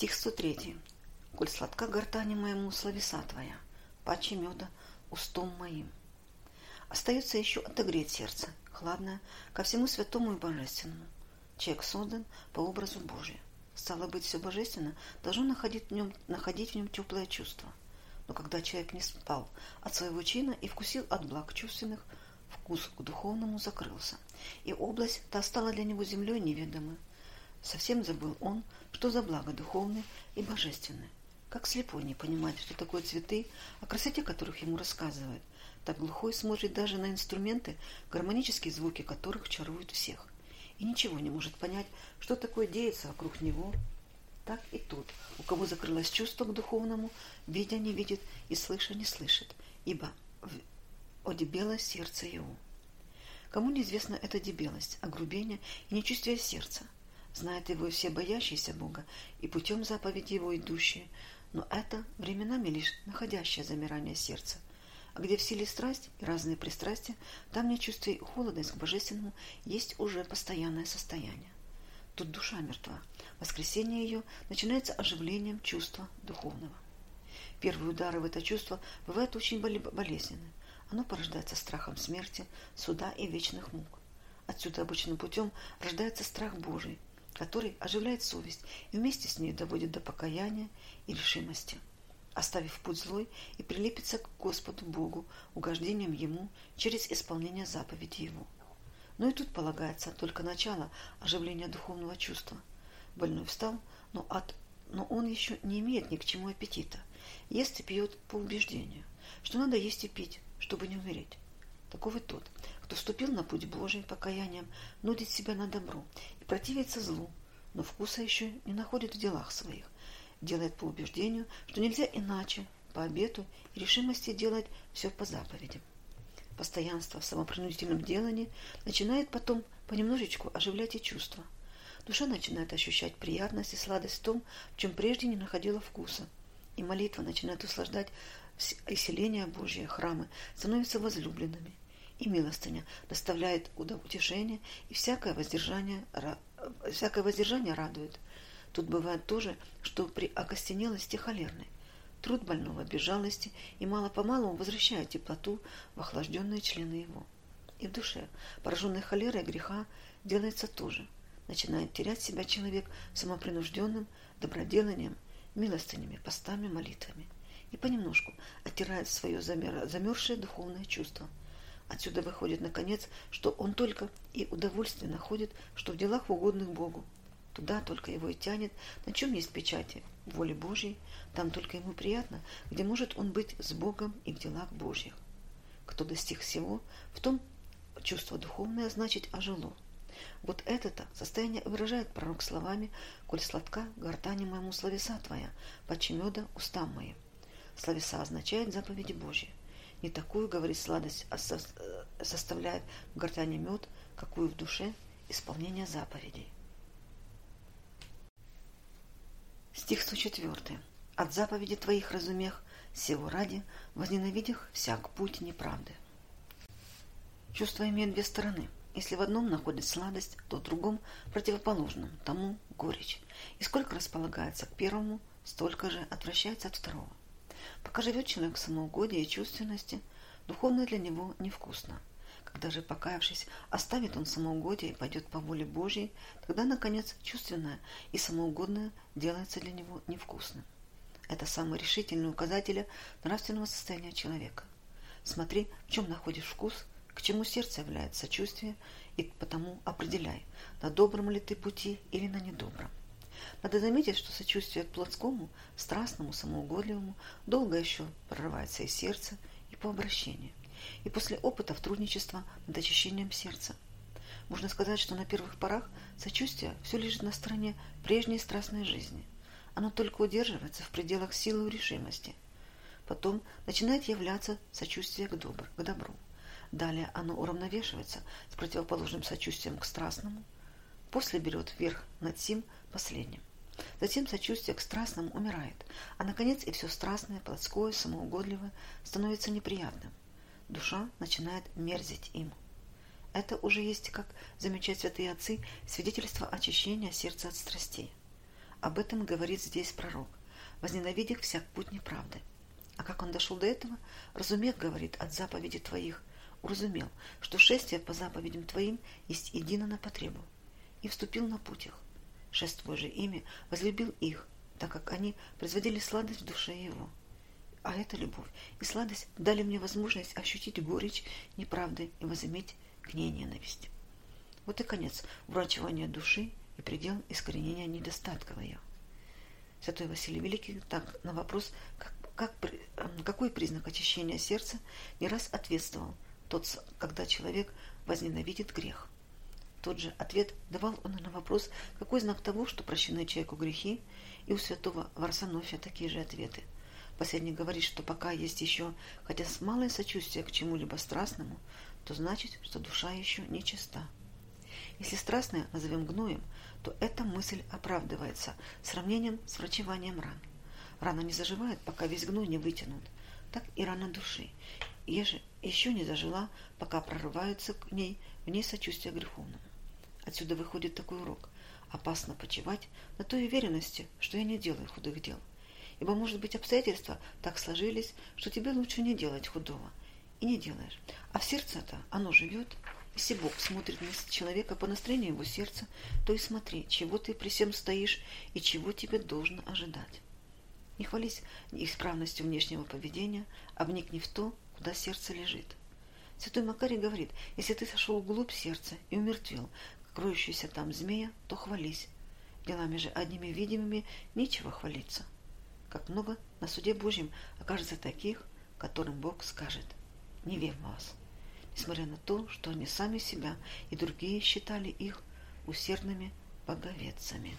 Стих 103. «Коль сладка гортани моему словеса твоя, паче меда устом моим». Остается еще отогреть сердце, хладное, ко всему святому и божественному. Человек создан по образу Божию. Стало быть, все божественно должно находить в нем, находить в нем теплое чувство. Но когда человек не спал от своего чина и вкусил от благ чувственных, вкус к духовному закрылся, и область та стала для него землей неведомой. Совсем забыл он, что за благо духовное и божественное. Как слепой не понимать, что такое цветы, о красоте которых ему рассказывают. Так глухой смотрит даже на инструменты, гармонические звуки которых чаруют всех. И ничего не может понять, что такое деется вокруг него. Так и тут, у кого закрылось чувство к духовному, видя не видит и слыша не слышит, ибо одебело сердце его. Кому неизвестна эта дебелость, огрубение и нечувствие сердца – Знает его и все боящиеся Бога, и путем заповеди его идущие, но это временами лишь находящее замирание сердца. А где в силе страсть и разные пристрастия, там не чувствие холодность к божественному есть уже постоянное состояние. Тут душа мертва. Воскресение ее начинается оживлением чувства духовного. Первые удары в это чувство бывают очень болезненны. Оно порождается страхом смерти, суда и вечных мук. Отсюда обычным путем рождается страх Божий – который оживляет совесть и вместе с ней доводит до покаяния и решимости, оставив путь злой и прилепиться к Господу Богу, угождением Ему через исполнение заповеди Его. Но и тут полагается только начало оживления духовного чувства. Больной встал, но, от, но он еще не имеет ни к чему аппетита. Ест и пьет по убеждению, что надо есть и пить, чтобы не умереть. Таков и тот, кто вступил на путь Божий покаянием, нудит себя на добро противится злу, но вкуса еще не находит в делах своих, делает по убеждению, что нельзя иначе, по обету и решимости делать все по заповедям. Постоянство в самопринудительном делании начинает потом понемножечку оживлять и чувства. Душа начинает ощущать приятность и сладость в том, в чем прежде не находила вкуса, и молитва начинает услаждать исцеление Божье, храмы становятся возлюбленными и милостыня доставляет утешение, и всякое воздержание, всякое воздержание радует. Тут бывает тоже, что при окостенелости холерной труд больного без жалости и мало-помалу возвращает теплоту в охлажденные члены его. И в душе, пораженной холерой греха, делается тоже. Начинает терять себя человек самопринужденным доброделанием, милостынями, постами, молитвами. И понемножку оттирает свое замерзшее духовное чувство – Отсюда выходит, наконец, что он только и удовольствие находит, что в делах угодных Богу. Туда только его и тянет, на чем есть печати воли Божьей, там только ему приятно, где может он быть с Богом и в делах Божьих. Кто достиг всего, в том чувство духовное значит ожило. Вот это-то состояние выражает пророк словами «Коль сладка, гортани моему словеса твоя, почи меда устам моим». Словеса означает заповеди Божьи. Не такую, говорит, сладость а э, составляет в гортане мед, какую в душе исполнение заповедей. Стих 104. От заповеди твоих разумех, сего ради, возненавидях всяк путь неправды. Чувство имеет две стороны. Если в одном находит сладость, то в другом противоположном, тому горечь. И сколько располагается к первому, столько же отвращается от второго. Пока живет человек в самоугодии и чувственности, духовное для него невкусно. Когда же, покаявшись, оставит он самоугодие и пойдет по воле Божьей, тогда, наконец, чувственное и самоугодное делается для него невкусным. Это самый решительный указатель нравственного состояния человека. Смотри, в чем находишь вкус, к чему сердце является сочувствие, и потому определяй, на добром ли ты пути или на недобром. Надо заметить, что сочувствие к плотскому, страстному, самоугодливому долго еще прорывается из сердца и по обращению, и после опытов трудничества над очищением сердца. Можно сказать, что на первых порах сочувствие все лежит на стороне прежней страстной жизни. Оно только удерживается в пределах силы и решимости. Потом начинает являться сочувствие к, добр, к добру. Далее оно уравновешивается с противоположным сочувствием к страстному. После берет верх над сим последним. Затем сочувствие к страстным умирает, а, наконец, и все страстное, плотское, самоугодливое становится неприятным. Душа начинает мерзить им. Это уже есть, как замечают святые отцы, свидетельство очищения сердца от страстей. Об этом говорит здесь пророк. Возненавидя всяк путь неправды. А как он дошел до этого? Разумех, говорит, от заповеди твоих. Уразумел, что шествие по заповедям твоим есть едино на потребу. И вступил на путь их. Шествуя же ими, возлюбил их, так как они производили сладость в душе его. А эта любовь и сладость дали мне возможность ощутить горечь неправды и возыметь к ней ненависть. Вот и конец врачевания души и предел искоренения недостатков ее. Святой Василий Великий так на вопрос, как, как, какой признак очищения сердца, не раз ответствовал, тот, когда человек возненавидит грех. Тот же ответ давал он на вопрос, какой знак того, что прощены человеку грехи, и у святого Варсонофия такие же ответы. Последний говорит, что пока есть еще хотя с малое сочувствие к чему-либо страстному, то значит, что душа еще не чиста. Если страстное назовем гноем, то эта мысль оправдывается сравнением с врачеванием ран. Рана не заживает, пока весь гной не вытянут. Так и рана души. Еже еще не зажила, пока прорываются к ней в ней сочувствие греховному. Отсюда выходит такой урок. Опасно почивать на той уверенности, что я не делаю худых дел. Ибо, может быть, обстоятельства так сложились, что тебе лучше не делать худого. И не делаешь. А в сердце-то оно живет. Если Бог смотрит на человека по настроению его сердца, то и смотри, чего ты при всем стоишь и чего тебе должно ожидать. Не хвались исправностью внешнего поведения, вникни в то, куда сердце лежит. Святой Макарий говорит, если ты сошел вглубь сердца и умертвел кроющуюся там змея, то хвались. Делами же одними видимыми нечего хвалиться. Как много на суде Божьем окажется таких, которым Бог скажет «Не верь вас» несмотря на то, что они сами себя и другие считали их усердными боговедцами.